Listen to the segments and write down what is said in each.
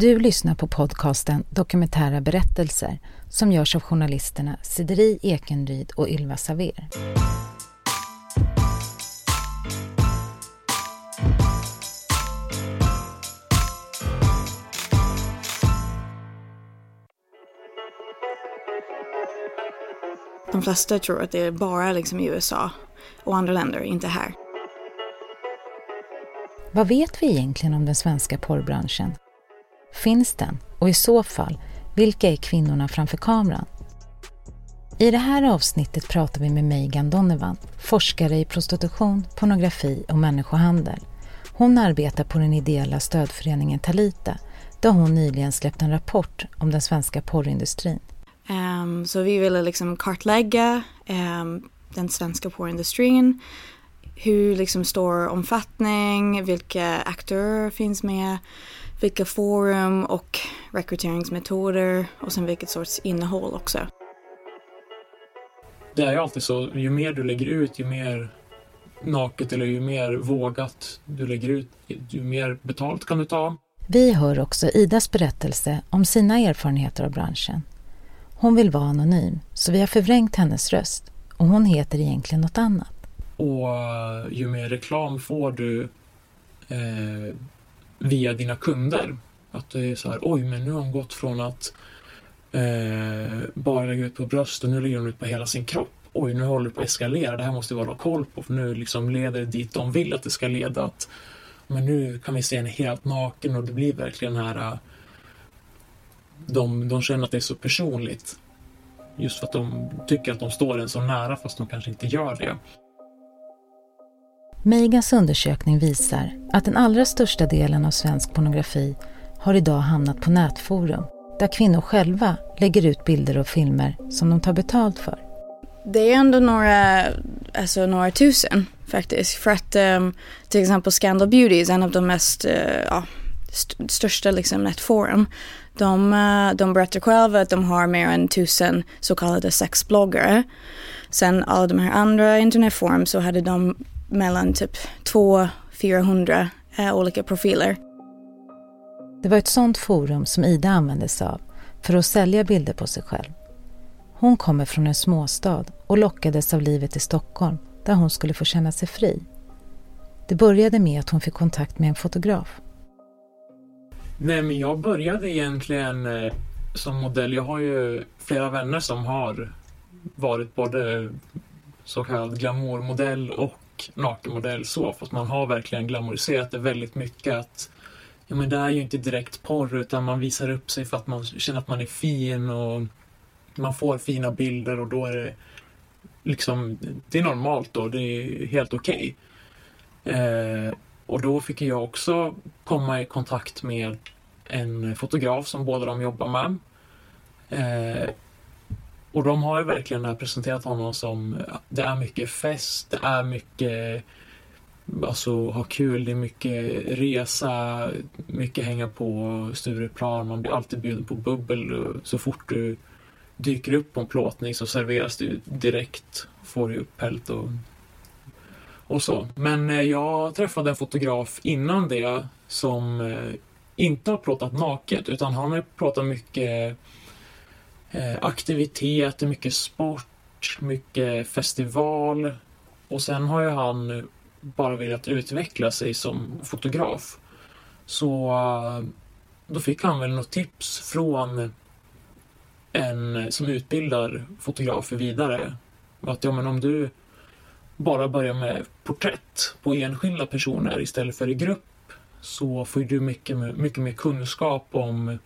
Du lyssnar på podcasten Dokumentära berättelser som görs av journalisterna Sideri Ekenryd och Ylva Saver. De flesta tror att det är bara liksom i USA och andra länder, inte här. Vad vet vi egentligen om den svenska porrbranschen? Finns den? Och i så fall, vilka är kvinnorna framför kameran? I det här avsnittet pratar vi med Megan Donovan, forskare i prostitution, pornografi och människohandel. Hon arbetar på den ideella stödföreningen Talita där hon nyligen släppt en rapport om den svenska porrindustrin. Um, så vi ville liksom kartlägga um, den svenska porrindustrin, hur liksom stor omfattning, vilka aktörer finns med, vilka forum och rekryteringsmetoder och sen vilket sorts innehåll också. Det är ju alltid så, ju mer du lägger ut, ju mer naket eller ju mer vågat du lägger ut, ju mer betalt kan du ta. Vi hör också Idas berättelse om sina erfarenheter av branschen. Hon vill vara anonym, så vi har förvrängt hennes röst och hon heter egentligen något annat. Och ju mer reklam får du eh, via dina kunder. Att det är så här, oj men nu har hon gått från att eh, bara lägga ut på bröst och nu lägger hon ut på hela sin kropp. Oj, nu håller det på att eskalera. Det här måste vi hålla koll på för nu liksom leder det dit de vill att det ska leda. Att, men nu kan vi se henne helt naken och det blir verkligen den här eh, de, de känner att det är så personligt. Just för att de tycker att de står en så nära fast de kanske inte gör det. Meigas undersökning visar att den allra största delen av svensk pornografi har idag hamnat på nätforum där kvinnor själva lägger ut bilder och filmer som de tar betalt för. Det är ändå några, alltså några tusen faktiskt. För att um, till exempel Scandal Beauty är en av de mest uh, ja, st största liksom, nätforum. De, uh, de berättar själva att de har mer än tusen så kallade sexbloggare. Sen alla de här andra internetforum så hade de mellan typ 200-400 uh, olika profiler. Det var ett sådant forum som Ida använde sig av för att sälja bilder på sig själv. Hon kommer från en småstad och lockades av livet i Stockholm där hon skulle få känna sig fri. Det började med att hon fick kontakt med en fotograf. Nej, men jag började egentligen eh, som modell. Jag har ju flera vänner som har varit både så kallad glamourmodell och nakenmodell så, fast man har verkligen glamoriserat det väldigt mycket. att ja, men Det är ju inte direkt porr utan man visar upp sig för att man känner att man är fin och man får fina bilder och då är det liksom, det är normalt då, det är helt okej. Okay. Eh, och då fick jag också komma i kontakt med en fotograf som båda de jobbar med. Eh, och de har ju verkligen presenterat honom som, det är mycket fest, det är mycket alltså ha kul, det är mycket resa, mycket hänga på Stureplan, man blir alltid bjuden på bubbel så fort du dyker upp på en plåtning så serveras du direkt, får du upphällt och, och så. Men eh, jag träffade en fotograf innan det som eh, inte har plåtat naket utan han har plåtat mycket Eh, aktiviteter, mycket sport, mycket festival och sen har ju han bara velat utveckla sig som fotograf. Så eh, då fick han väl något tips från en som utbildar fotografer vidare. Att ja, men om du bara börjar med porträtt på enskilda personer istället för i grupp så får du mycket, mycket mer kunskap om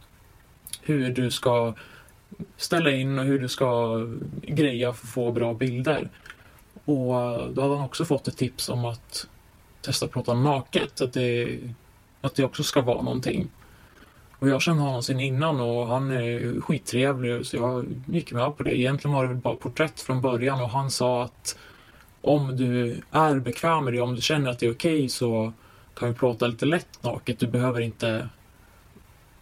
hur du ska ställa in och hur du ska greja för att få bra bilder. Och eh, då hade han också fått ett tips om att testa att prata naket, att det, att det också ska vara någonting. Och jag kände honom sen innan och han är skittrevlig så jag gick med på det. Egentligen var det väl bara porträtt från början och han sa att om du är bekväm med det, om du känner att det är okej okay, så kan vi prata lite lätt naket. Du behöver inte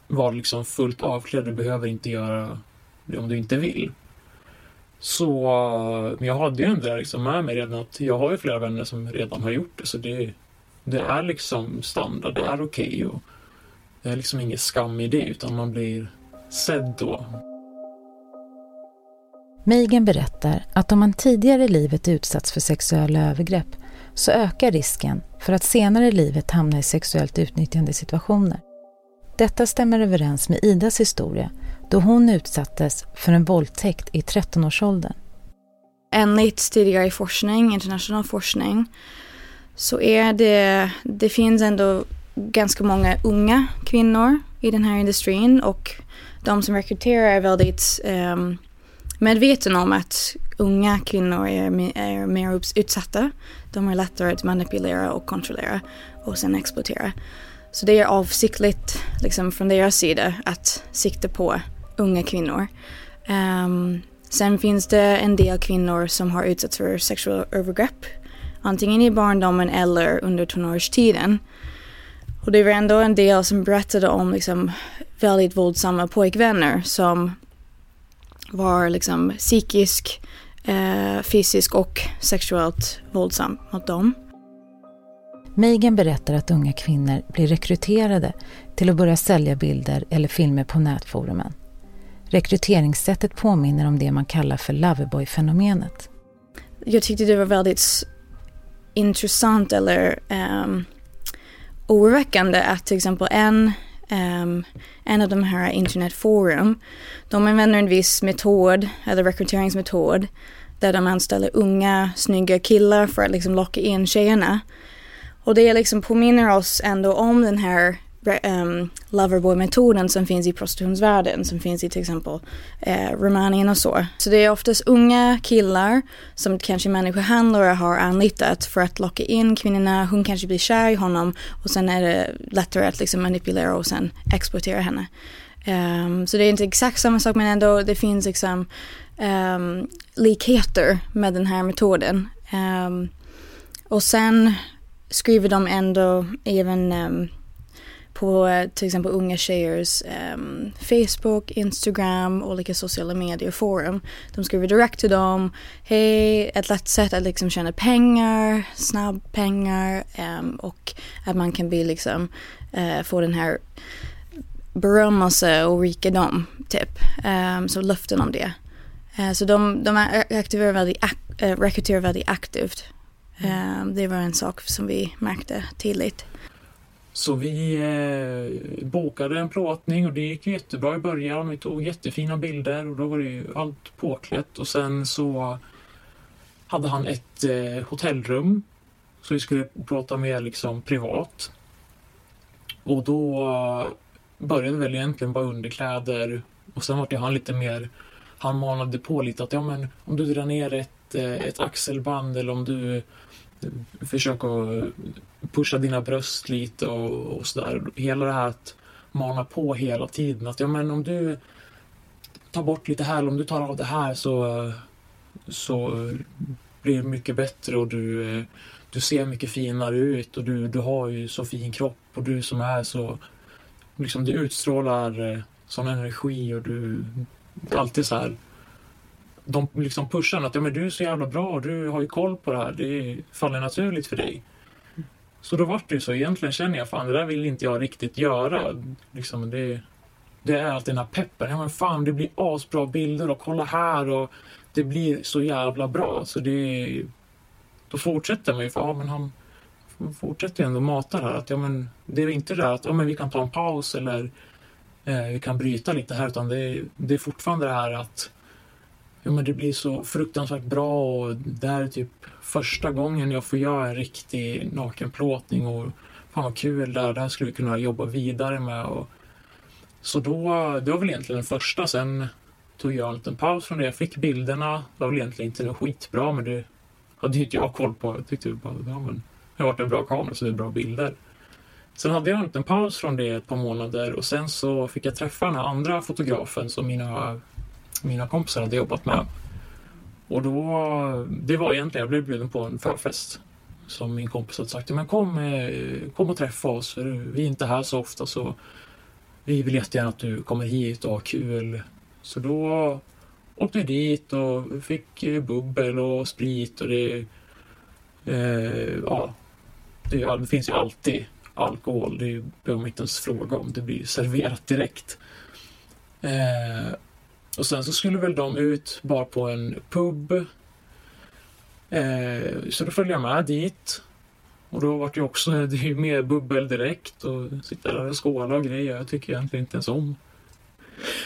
vara liksom fullt avklädd, du behöver inte göra om du inte vill. Så men jag hade ju ändå liksom med mig redan att jag har ju flera vänner som redan har gjort det så det, det är liksom standard, det är okej. Okay det är liksom ingen skam i det utan man blir sedd då. Meigen berättar att om man tidigare i livet utsatts för sexuella övergrepp så ökar risken för att senare i livet hamna i sexuellt utnyttjande situationer. Detta stämmer överens med Idas historia då hon utsattes för en våldtäkt i 13-årsåldern. Enligt tidigare forskning, internationell forskning, så är det, det finns ändå ganska många unga kvinnor i den här industrin och de som rekryterar är väldigt um, medvetna om att unga kvinnor är, är mer utsatta. De är lättare att manipulera och kontrollera och sen exploatera. Så det är avsiktligt liksom, från deras sida att sikta på unga kvinnor. Um, sen finns det en del kvinnor som har utsatts för sexuella övergrepp. Antingen i barndomen eller under tonårstiden. Och det var ändå en del som berättade om liksom, väldigt våldsamma pojkvänner som var liksom psykisk, eh, fysisk och sexuellt våldsam mot dem. Meigen berättar att unga kvinnor blir rekryterade till att börja sälja bilder eller filmer på nätforumen. Rekryteringssättet påminner om det man kallar för Loverboy-fenomenet. Jag tyckte det var väldigt intressant eller um, oroväckande att till exempel en, um, en av de här internetforum, de använder en viss metod, eller rekryteringsmetod, där de anställer unga, snygga killar för att liksom locka in tjejerna. Och det liksom påminner oss ändå om den här um, Loverboy-metoden som finns i prostitutionsvärlden, som finns i till exempel eh, Rumänien och så. Så det är oftast unga killar som kanske människohandlare har anlitat för att locka in kvinnorna. Hon kanske blir kär i honom och sen är det lättare att liksom manipulera och sen exploatera henne. Um, så det är inte exakt samma sak men ändå det finns liksom um, likheter med den här metoden. Um, och sen skriver de ändå även um, på till exempel unga tjejers um, Facebook, Instagram, olika sociala medier, forum. De skriver direkt till dem. Hej, ett lätt sätt att liksom tjäna pengar, snabb pengar um, och att man kan bli liksom uh, få den här berömmelse och rikedom typ. Um, så löften om det. Uh, så de, de aktiverar väldigt, uh, rekryterar väldigt aktivt. Mm. det var en sak som vi märkte tydligt. Så vi eh, bokade en plåtning och det gick jättebra i början. Vi tog jättefina bilder och då var det ju allt påklätt och sen så hade han ett eh, hotellrum så vi skulle prata mer liksom privat. Och då eh, började väl egentligen bara underkläder och sen var det han lite mer, han manade på lite att ja men om du drar ner ett, eh, ett axelband eller om du försöka pusha dina bröst lite och, och sådär. Hela det här att mana på hela tiden. Att ja, men om du tar bort lite här, eller om du tar av det här så, så blir det mycket bättre och du, du ser mycket finare ut och du, du har ju så fin kropp och du som är så liksom du utstrålar eh, sån energi och du alltid så här de liksom pushar att ja, men du är så jävla bra, du har ju koll på det här, det faller naturligt för dig. Så då vart det ju så, egentligen känner jag fan det där vill inte jag riktigt göra. Liksom det, det är alltid den här peppen, ja men fan det blir asbra bilder och kolla här och det blir så jävla bra. Så det, då fortsätter man ju, för ja men han fortsätter ju ändå mata det här. Att, ja, men det är inte det där att ja, men vi kan ta en paus eller eh, vi kan bryta lite här utan det, det är fortfarande det här att ja, men det blir så fruktansvärt bra och det här är typ första gången jag får göra en riktig nakenplåtning och fan vad kul det här, det här skulle vi kunna jobba vidare med. Och, så då, det var väl egentligen den första. Sen tog jag en liten paus från det. Jag fick bilderna. Det var väl egentligen inte skitbra men det hade ju inte jag koll på. Jag tyckte bara, ja men det har varit en bra kamera så det är bra bilder. Sen hade jag en liten paus från det ett par månader och sen så fick jag träffa den här andra fotografen som mina mina kompisar hade jobbat med. Och då, det var egentligen, jag blev bjuden på en förfest. Som min kompis hade sagt, men kom, eh, kom och träffa oss för vi är inte här så ofta så vi vill jättegärna att du kommer hit och har kul. Så då åkte vi dit och fick eh, bubbel och sprit och det, eh, ja, det, det finns ju alltid alkohol. Det behöver man inte ens fråga om. Det blir serverat direkt. Eh, och sen så skulle väl de ut bara på en pub. Eh, så då följde jag med dit. Och då var det ju också det är mer bubbel direkt och sitta där och skåla och grejer. Jag tycker egentligen inte ens om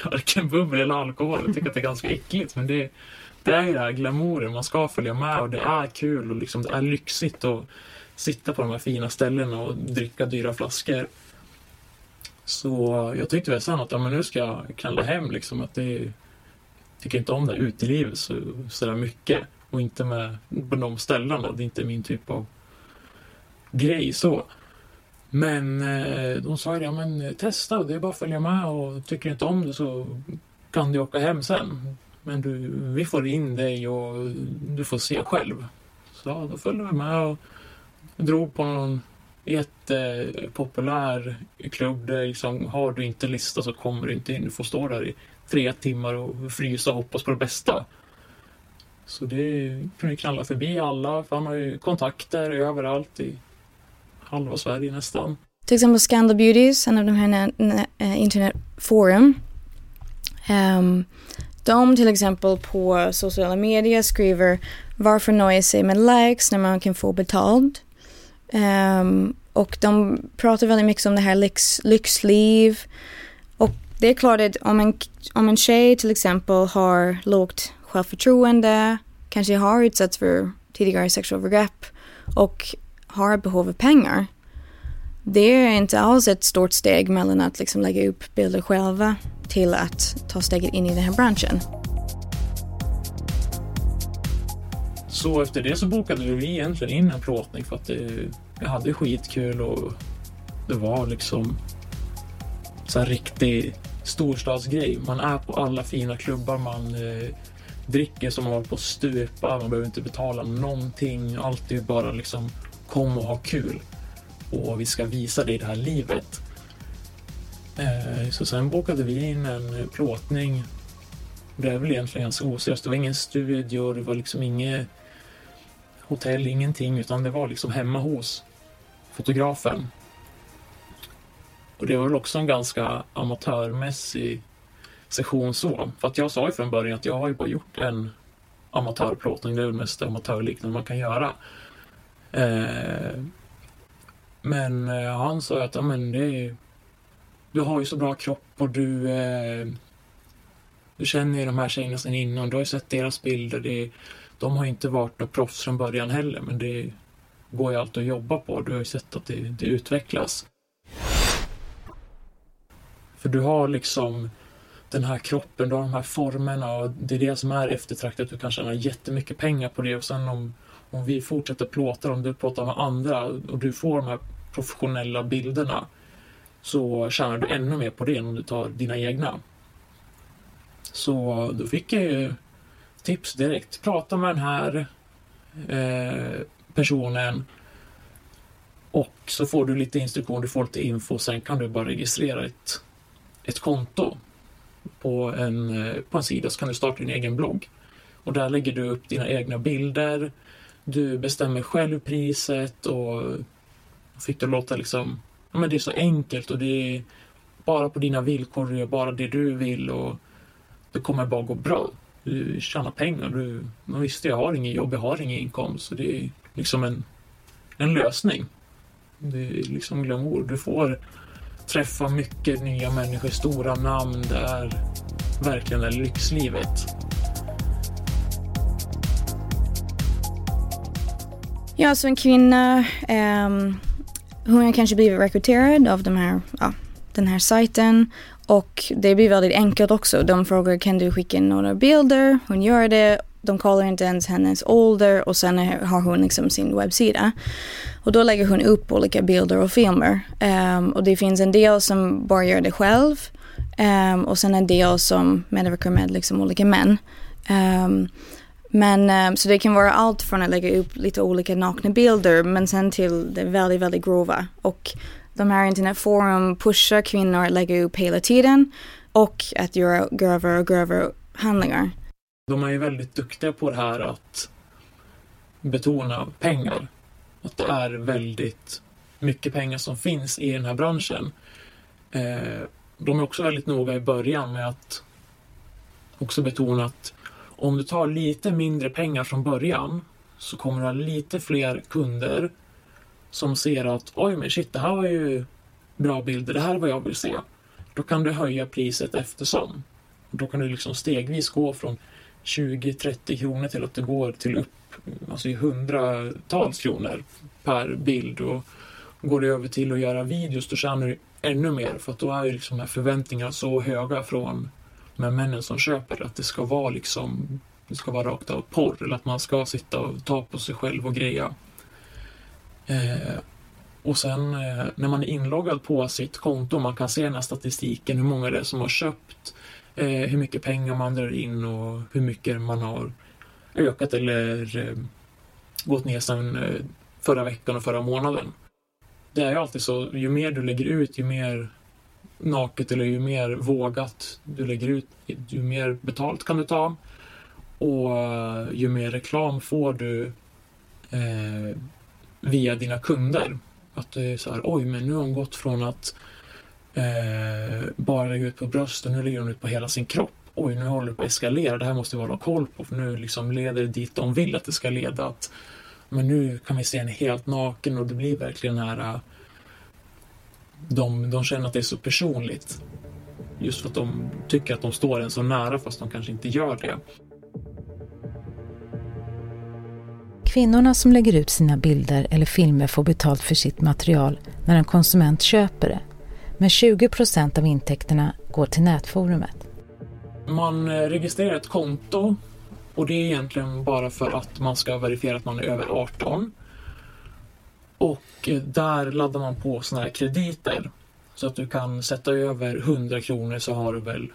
varken bubbel eller alkohol. Jag tycker att det är ganska äckligt men det, det är ju det här glamouren. Man ska följa med och det är kul och liksom det är lyxigt att sitta på de här fina ställena och dricka dyra flaskor. Så jag tyckte väl sen att ja, men nu ska jag knalla hem liksom. Att det, tycker inte om det här utelivet så, så där mycket. Och inte med på de ställena. Det är inte min typ av grej så. Men eh, de sa ju ja men eh, testa, det är bara att följa med och tycker inte om det så kan du åka hem sen. Men du, vi får in dig och du får se själv. Så ja, då följde vi med och drog på någon jättepopulär klubb där liksom, har du inte lista så kommer du inte in. Du får stå där i tre timmar och frysa och hoppas på det bästa. Så det kunde knalla förbi alla, för han har ju kontakter överallt i halva Sverige nästan. Till exempel Scandal Beauties, en av de här eh, internetforum. Um, de till exempel på sociala medier skriver varför nöja sig med likes när man kan få betalt. Um, och de pratar väldigt mycket om det här lyx, lyxliv. Det är klart att om en, om en tjej till exempel har lågt självförtroende, kanske har utsatts för tidigare sexualövergrepp och har behov av pengar. Det är inte alls ett stort steg mellan att liksom lägga upp bilder själva till att ta steget in i den här branschen. Så efter det så bokade vi egentligen in en plåtning för att det, jag hade skitkul och det var liksom så här riktig storstadsgrej. Man är på alla fina klubbar, man eh, dricker som man håller på att stupa, man behöver inte betala någonting. Allt är bara liksom kom och ha kul. Och vi ska visa dig det här livet. Eh, så sen bokade vi in en plåtning. Det är väl egentligen ganska oseriöst. Det var ingen studio, det var liksom inget hotell, ingenting, utan det var liksom hemma hos fotografen. Och det var väl också en ganska amatörmässig session så. För att jag sa ju från början att jag har ju bara gjort en amatörplåtning. Det är väl mest amatörliknande man kan göra. Eh, men eh, han sa att ja, men det är, du har ju så bra kropp och du, eh, du känner ju de här tjejerna sedan innan. Du har ju sett deras bilder. Det, de har inte varit några proffs från början heller men det går ju alltid att jobba på. Du har ju sett att det, det utvecklas. För du har liksom den här kroppen, du har de här formerna och det är det som är eftertraktat. Du kan tjäna jättemycket pengar på det och sen om, om vi fortsätter plåta, om du plåtar med andra och du får de här professionella bilderna så tjänar du ännu mer på det än om du tar dina egna. Så då fick jag ju tips direkt. Prata med den här eh, personen och så får du lite instruktion, du får lite info. Sen kan du bara registrera ett, ett konto på en, på en sida så kan du starta din egen blogg. Och där lägger du upp dina egna bilder. Du bestämmer själv priset och fick det låta liksom, ja men det är så enkelt och det är bara på dina villkor, du gör bara det du vill och det kommer bara gå bra. Du tjänar pengar, du, visst jag har ingen jobb, jag har ingen inkomst så det är liksom en, en lösning. Det är liksom glamour. Du får träffa mycket nya människor, stora namn. Det är verkligen det lyxlivet. Ja, så alltså en kvinna, um, hon har kanske blivit rekryterad av de här, ja, den här sajten och det blir väldigt enkelt också. De frågar kan du skicka in några bilder? Hon gör det. De kollar inte ens hennes ålder och sen har hon liksom sin webbsida. Och då lägger hon upp olika bilder och filmer. Um, och det finns en del som bara gör det själv. Um, och sen en del som medverkar med liksom olika män. Um, men så det kan vara allt från att lägga upp lite olika nakna bilder men sen till det väldigt, väldigt grova. Och de här internetforum pushar kvinnor att lägga upp hela tiden och att göra grövre och grövre handlingar. De är ju väldigt duktiga på det här att betona pengar. Att det är väldigt mycket pengar som finns i den här branschen. Eh, de är också väldigt noga i början med att också betona att om du tar lite mindre pengar från början så kommer du ha lite fler kunder som ser att oj men shit det här var ju bra bilder, det här är vad jag vill se. Då kan du höja priset eftersom. Då kan du liksom stegvis gå från 20-30 kronor till att det går till upp alltså i hundratals kronor per bild. Och går det över till att göra videos då tjänar du ännu mer för att då är ju liksom förväntningarna så höga från de männen som köper att det ska vara liksom det ska vara rakt av porr eller att man ska sitta och ta på sig själv och greja. Eh, och sen eh, när man är inloggad på sitt konto, man kan se den här statistiken, hur många det är som har köpt, eh, hur mycket pengar man drar in och hur mycket man har ökat eller eh, gått ner sedan eh, förra veckan och förra månaden. Det är ju alltid så, ju mer du lägger ut, ju mer naket eller ju mer vågat du lägger ut, ju mer betalt kan du ta. Och eh, ju mer reklam får du eh, via dina kunder. Att det är så här, oj, men nu har hon gått från att eh, bara lägga ut på brösten, nu lägger hon ut på hela sin kropp. Oj, nu håller det på att eskalera, det här måste vi hålla koll på, för nu liksom leder det dit de vill att det ska leda. Att, men nu kan vi se henne helt naken och det blir verkligen här äh, de, de känner att det är så personligt. Just för att de tycker att de står en så nära fast de kanske inte gör det. Kvinnorna som lägger ut sina bilder eller filmer får betalt för sitt material när en konsument köper det. Men 20 procent av intäkterna går till nätforumet. Man eh, registrerar ett konto och det är egentligen bara för att man ska verifiera att man är över 18. Och eh, där laddar man på sådana här krediter. Så att du kan sätta över 100 kronor så har du väl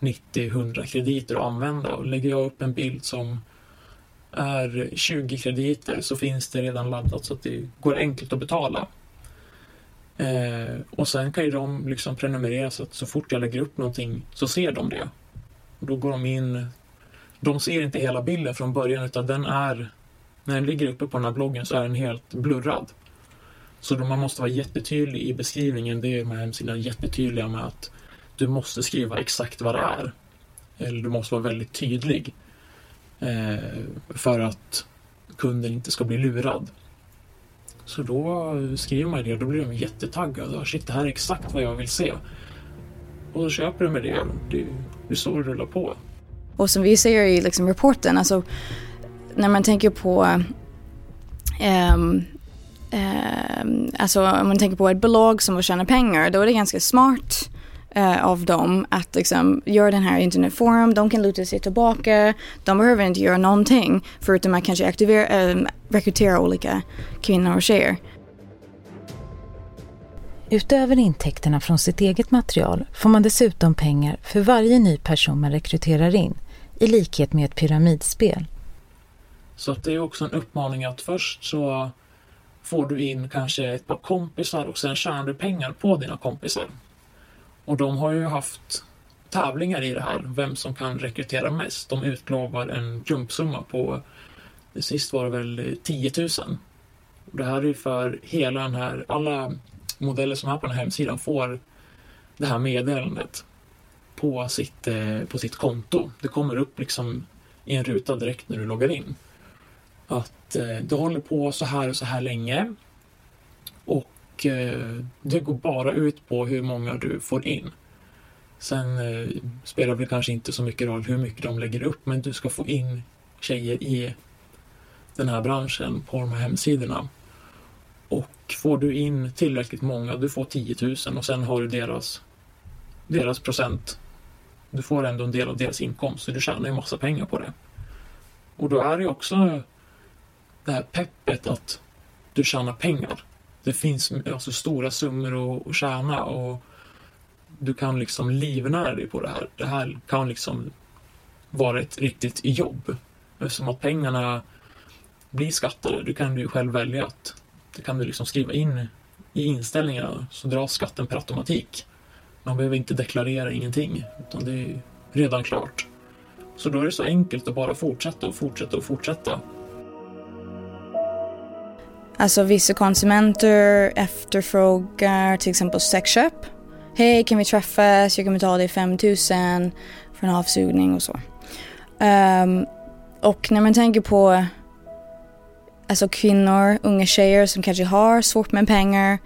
90-100 krediter att använda. Och lägger jag upp en bild som är 20 krediter så finns det redan laddat så att det går enkelt att betala. Eh, och sen kan ju de liksom prenumerera så att så fort jag lägger upp någonting så ser de det. Och då går de in. De ser inte hela bilden från början utan den är när den ligger uppe på den här bloggen så är den helt blurrad. Så då man måste vara jättetydlig i beskrivningen. Det är de här hemsidorna jättetydliga med att du måste skriva exakt vad det är. Eller du måste vara väldigt tydlig. Eh, för att kunden inte ska bli lurad. Så då skriver man det och då blir de jättetaggade. Shit, det här är exakt vad jag vill se. Och så köper de med det. Det, det är så det rullar på. Och som vi ser i liksom rapporten, alltså när man tänker på um, um, alltså om man tänker på ett bolag som vill tjäna pengar, då är det ganska smart uh, av dem att liksom göra den här internetforum. De kan luta sig tillbaka. De behöver inte göra någonting förutom att kanske aktivera, um, ehm, rekrytera olika kvinnor och tjejer. Utöver intäkterna från sitt eget material får man dessutom pengar för varje ny person man rekryterar in, i likhet med ett pyramidspel. Så det är också en uppmaning att först så får du in kanske ett par kompisar och sen tjänar du pengar på dina kompisar. Och de har ju haft tävlingar i det här, vem som kan rekrytera mest. De utlovar en klumpsumma på, sist var det väl 10 000. Det här är för hela den här, alla modeller som är på den här hemsidan får det här meddelandet på sitt, eh, på sitt konto. Det kommer upp liksom i en ruta direkt när du loggar in. Att eh, du håller på så här och så här länge och eh, det går bara ut på hur många du får in. Sen spelar det kanske inte så mycket roll hur mycket de lägger upp men du ska få in tjejer i den här branschen på de här hemsidorna. Och får du in tillräckligt många, du får 10 000 och sen har du deras, deras procent. Du får ändå en del av deras inkomst, så du tjänar ju massa pengar på det. Och då är det också det här peppet att du tjänar pengar. Det finns alltså stora summor att, att tjäna och du kan liksom livnära dig på det här. Det här kan liksom vara ett riktigt jobb. Eftersom att pengarna blir skattade. då kan ju själv välja att det kan du liksom skriva in i inställningarna så dras skatten per automatik. Man behöver inte deklarera ingenting utan det är redan klart. Så då är det så enkelt att bara fortsätta och fortsätta och fortsätta. Alltså vissa konsumenter efterfrågar till exempel sexköp. Hej, kan vi träffas? Jag kan betala dig 5000 för en avsugning och så. Um, och när man tänker på alltså kvinnor, unga tjejer som kanske har svårt med pengar,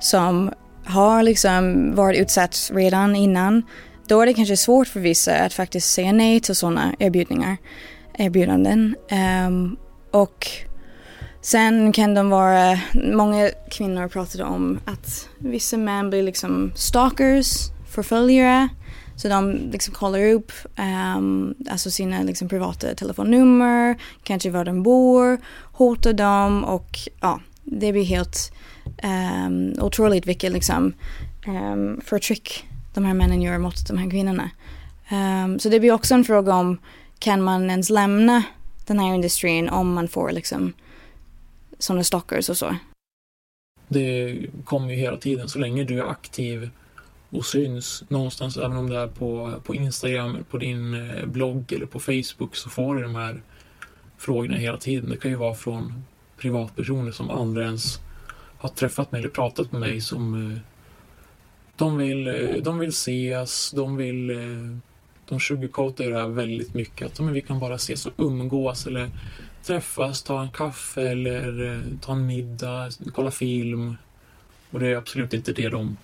som har liksom varit utsatt redan innan, då är det kanske svårt för vissa att faktiskt säga nej till sådana erbjudningar, erbjudanden. Um, och sen kan de vara, många kvinnor pratade om att vissa män blir liksom stalkers, förföljare. Så de liksom kollar upp um, alltså sina liksom privata telefonnummer, kanske var de bor, hotar dem och ja, det blir helt um, otroligt vilket liksom um, förtryck de här männen gör mot de här kvinnorna. Um, så det blir också en fråga om kan man ens lämna den här industrin om man får liksom sådana stalkers och så. Det kommer ju hela tiden så länge du är aktiv och syns någonstans, även om det är på, på Instagram, på din eh, blogg eller på Facebook så får du de här frågorna hela tiden. Det kan ju vara från privatpersoner som aldrig ens har träffat mig eller pratat med mig som eh, de vill, eh, de vill ses, de vill de sugarcoatar det här väldigt mycket. Att men vi kan bara ses och umgås eller träffas, ta en kaffe eller ta en middag, kolla film. Och det är absolut inte det de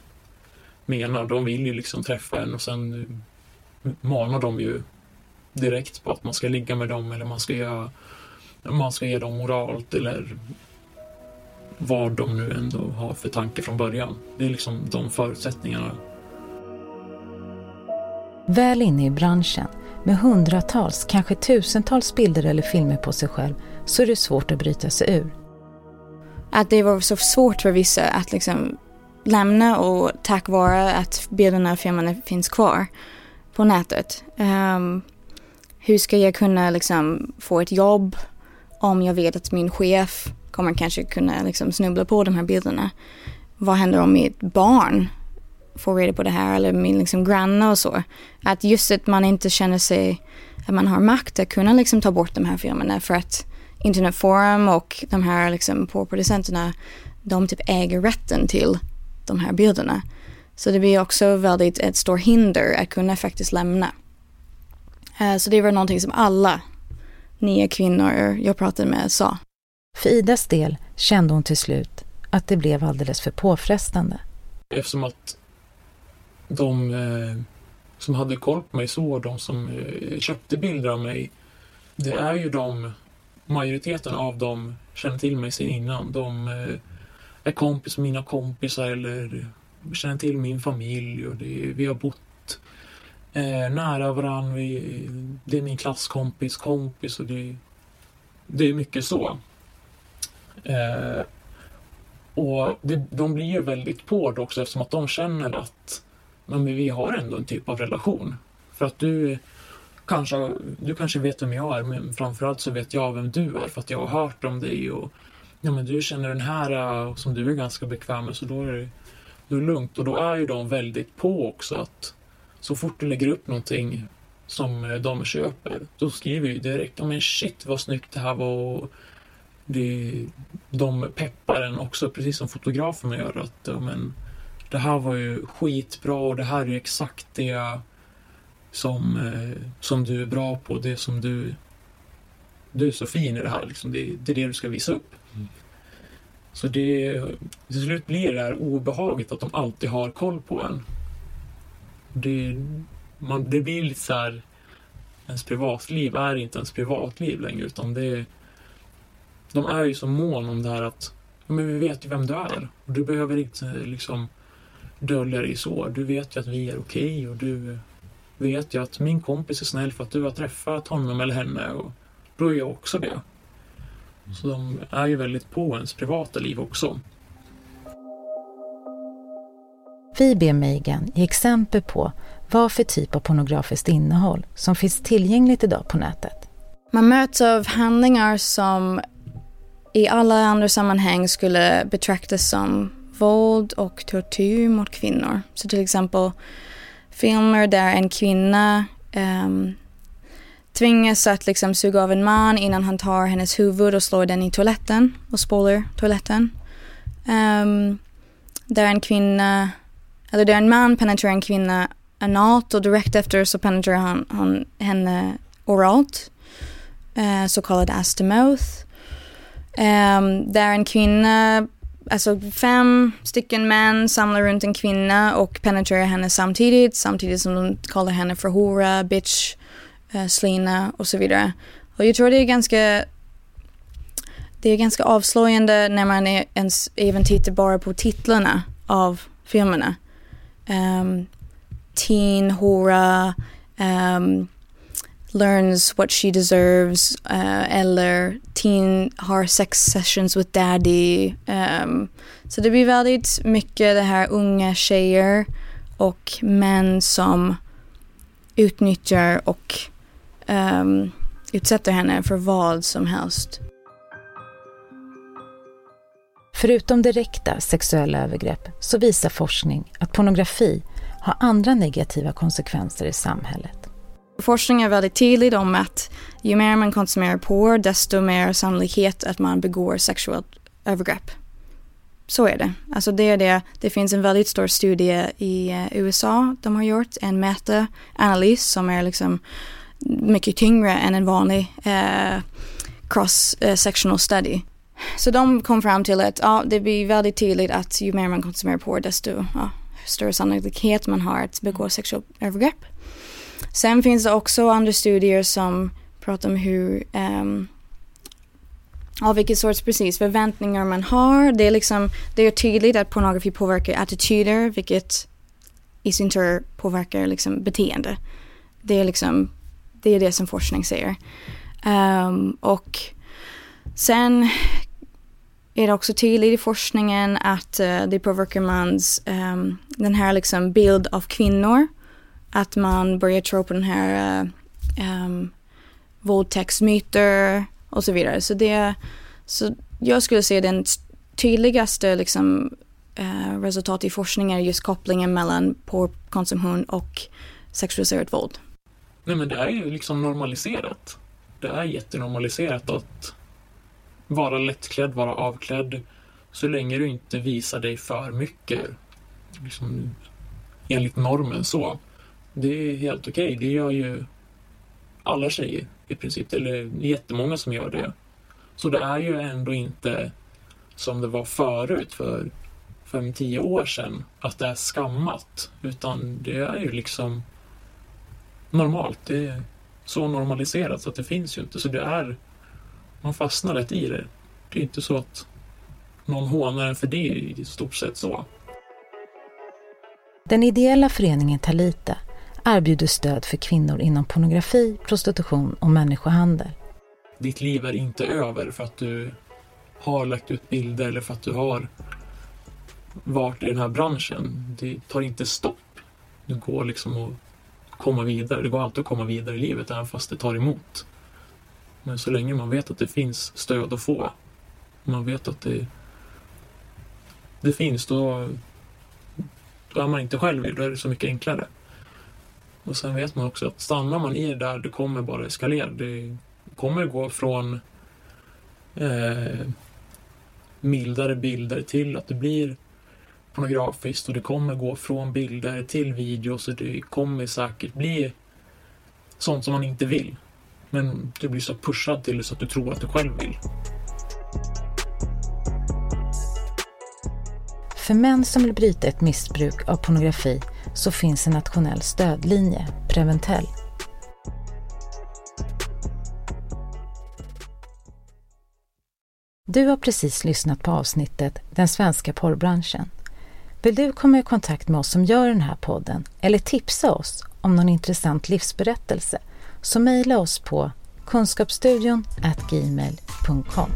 menar. De vill ju liksom träffa en och sen manar de ju direkt på att man ska ligga med dem eller man ska, göra, man ska ge dem moralt eller vad de nu ändå har för tanke från början. Det är liksom de förutsättningarna. Väl inne i branschen med hundratals, kanske tusentals bilder eller filmer på sig själv så är det svårt att bryta sig ur. Att det var så svårt för vissa att liksom lämna och tack vare att bilderna och filmerna finns kvar på nätet. Um, hur ska jag kunna liksom få ett jobb om jag vet att min chef kommer kanske kunna liksom snubbla på de här bilderna? Vad händer om mitt barn får reda på det här eller min liksom granne och så? Att just att man inte känner sig att man har makt att kunna liksom ta bort de här filmerna för att internetforum och de här liksom porrproducenterna de typ äger rätten till de här bilderna. Så det blir också väldigt ett stort hinder att kunna faktiskt lämna. Eh, så det var någonting som alla nya kvinnor jag pratade med sa. För Idas del kände hon till slut att det blev alldeles för påfrestande. Eftersom att de eh, som hade koll på mig så, de som eh, köpte bilder av mig, det är ju de, majoriteten av dem känner till mig sedan innan. De är kompis med mina kompisar eller känner till min familj och det, vi har bott eh, nära varandra. Vi, det är min klasskompis kompis och det, det är mycket så. Eh, och det, de blir ju väldigt på det också eftersom att de känner att men vi har ändå en typ av relation. För att du kanske, du kanske vet vem jag är men framförallt så vet jag vem du är för att jag har hört om dig och ja men du känner den här äh, som du är ganska bekväm med så då är det, då är det lugnt. Och då är ju de väldigt på också att så fort du lägger upp någonting som äh, de köper, då skriver ju direkt ja men shit vad snyggt det här var. Och det, de peppar en också, precis som fotograferna gör. Att men, det här var ju skitbra och det här är exakt det som, äh, som du är bra på, det som du du är så fin i det här. Liksom. Det, det är det du ska visa upp. Så det, till slut blir det här obehaget att de alltid har koll på en. Det, man, det blir lite så här, ens privatliv är inte ens privatliv längre utan det de är ju så mån om det här att men vi vet ju vem du är och du behöver inte liksom dölja dig så. Du vet ju att vi är okej okay, och du vet ju att min kompis är snäll för att du har träffat honom eller henne och då är jag också det. Så de är ju väldigt på ens privata liv också. Vi ber Megan ge exempel på vad för typ av pornografiskt innehåll som finns tillgängligt idag på nätet. Man möts av handlingar som i alla andra sammanhang skulle betraktas som våld och tortyr mot kvinnor. Så till exempel filmer där en kvinna um, tvingas att liksom suga av en man innan han tar hennes huvud och slår den i toaletten och spolar toaletten. Um, där en kvinna, eller där en man penetrerar en kvinna analt och direkt efter så penetrerar han, han henne oralt. Uh, så kallad ass to mouth. Um, ehm, där en kvinna, alltså fem stycken män samlar runt en kvinna och penetrerar henne samtidigt, samtidigt som de kallar henne för hora, bitch, Eh, Selena och så vidare. Och jag tror det är ganska det är ganska avslöjande när man är ens även tittar bara på titlarna av filmerna. Um, teen hora, um, ehm, learns what she deserves uh, eller teen har sex sessions with daddy. Um, så det blir väldigt mycket det här unga tjejer och män som utnyttjar och um, utsätter henne för vad som helst. Förutom direkta sexuella övergrepp så visar forskning att pornografi har andra negativa konsekvenser i samhället. Forskning är väldigt tydlig om att ju mer man konsumerar porr desto mer sannolikhet att man begår sexuellt övergrepp. Så är det. Alltså det är det. Det finns en väldigt stor studie i eh, USA de har gjort, en meta-analys som är liksom mycket tyngre än en vanlig eh, cross-sectional eh, study. Så de kom fram till att ja, det blir väldigt tydligt att ju mer man konsumerar porr desto ja, större sannolikhet man har att begå sexuellt övergrepp. Sen finns det också andra studier som pratar om hur um, ja, vilken sorts precis förväntningar man har. Det är liksom, det är tydligt att pornografi påverkar attityder vilket i sin tur påverkar liksom beteende. Det är liksom, det är det som forskning säger. Um, och sen är det också tydligt i forskningen att uh, det påverkar mans, um, ehm, den här liksom bild av kvinnor. Att man börjar tro på den här uh, um, våldtäktsmyter och så vidare. Så, det, så jag skulle säga den tydligaste liksom, uh, resultatet i forskningen är just kopplingen mellan porrkonsumtion och sexualiserat våld. Nej men det är ju liksom normaliserat. Det är jättenormaliserat att vara lättklädd, vara avklädd. Så länge du inte visar dig för mycket. Liksom, enligt normen så. Det är helt okej. Okay. Det gör ju alla tjejer i princip. Eller jättemånga som gör det. Så det är ju ändå inte som det var förut för 5-10 år sedan. Att det är skammat. Utan det är ju liksom normalt. Det är så normaliserat så att det finns ju inte. Så det är man fastnar lätt i det. Det är inte så att någon hånar en för det i stort sett så. Den ideella föreningen Talita erbjuder stöd för kvinnor inom pornografi, prostitution och människohandel. Ditt liv är inte över för att du har lagt ut bilder eller för att du har varit i den här branschen. Det tar inte stopp. Det går liksom att komma vidare. Det går alltid att komma vidare i livet även fast det tar emot. Men så länge man vet att det finns stöd att få, man vet att det, det finns, då, då är man inte själv i Då är det så mycket enklare. Och sen vet man också att stannar man i det där, det kommer bara eskalera. Det kommer gå från eh, mildare bilder till att det blir pornografiskt och det kommer gå från bilder till videos och det kommer säkert bli sånt som man inte vill. Men du blir så pushad till det så att du tror att du själv vill. För män som vill bryta ett missbruk av pornografi så finns en nationell stödlinje, Preventell. Du har precis lyssnat på avsnittet Den svenska porrbranschen. Vill du komma i kontakt med oss som gör den här podden eller tipsa oss om någon intressant livsberättelse så mejla oss på kunskapsstudion gmail.com.